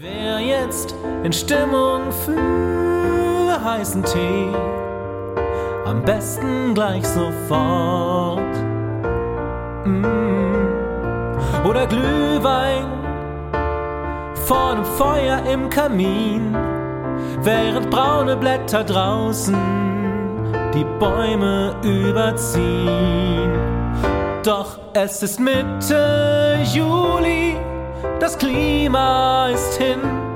Ich wär jetzt in Stimmung für heißen Tee. Am besten gleich sofort. Mm. Oder Glühwein vor dem Feuer im Kamin, während braune Blätter draußen die Bäume überziehen. Doch es ist Mitte Juli das Klima ist in.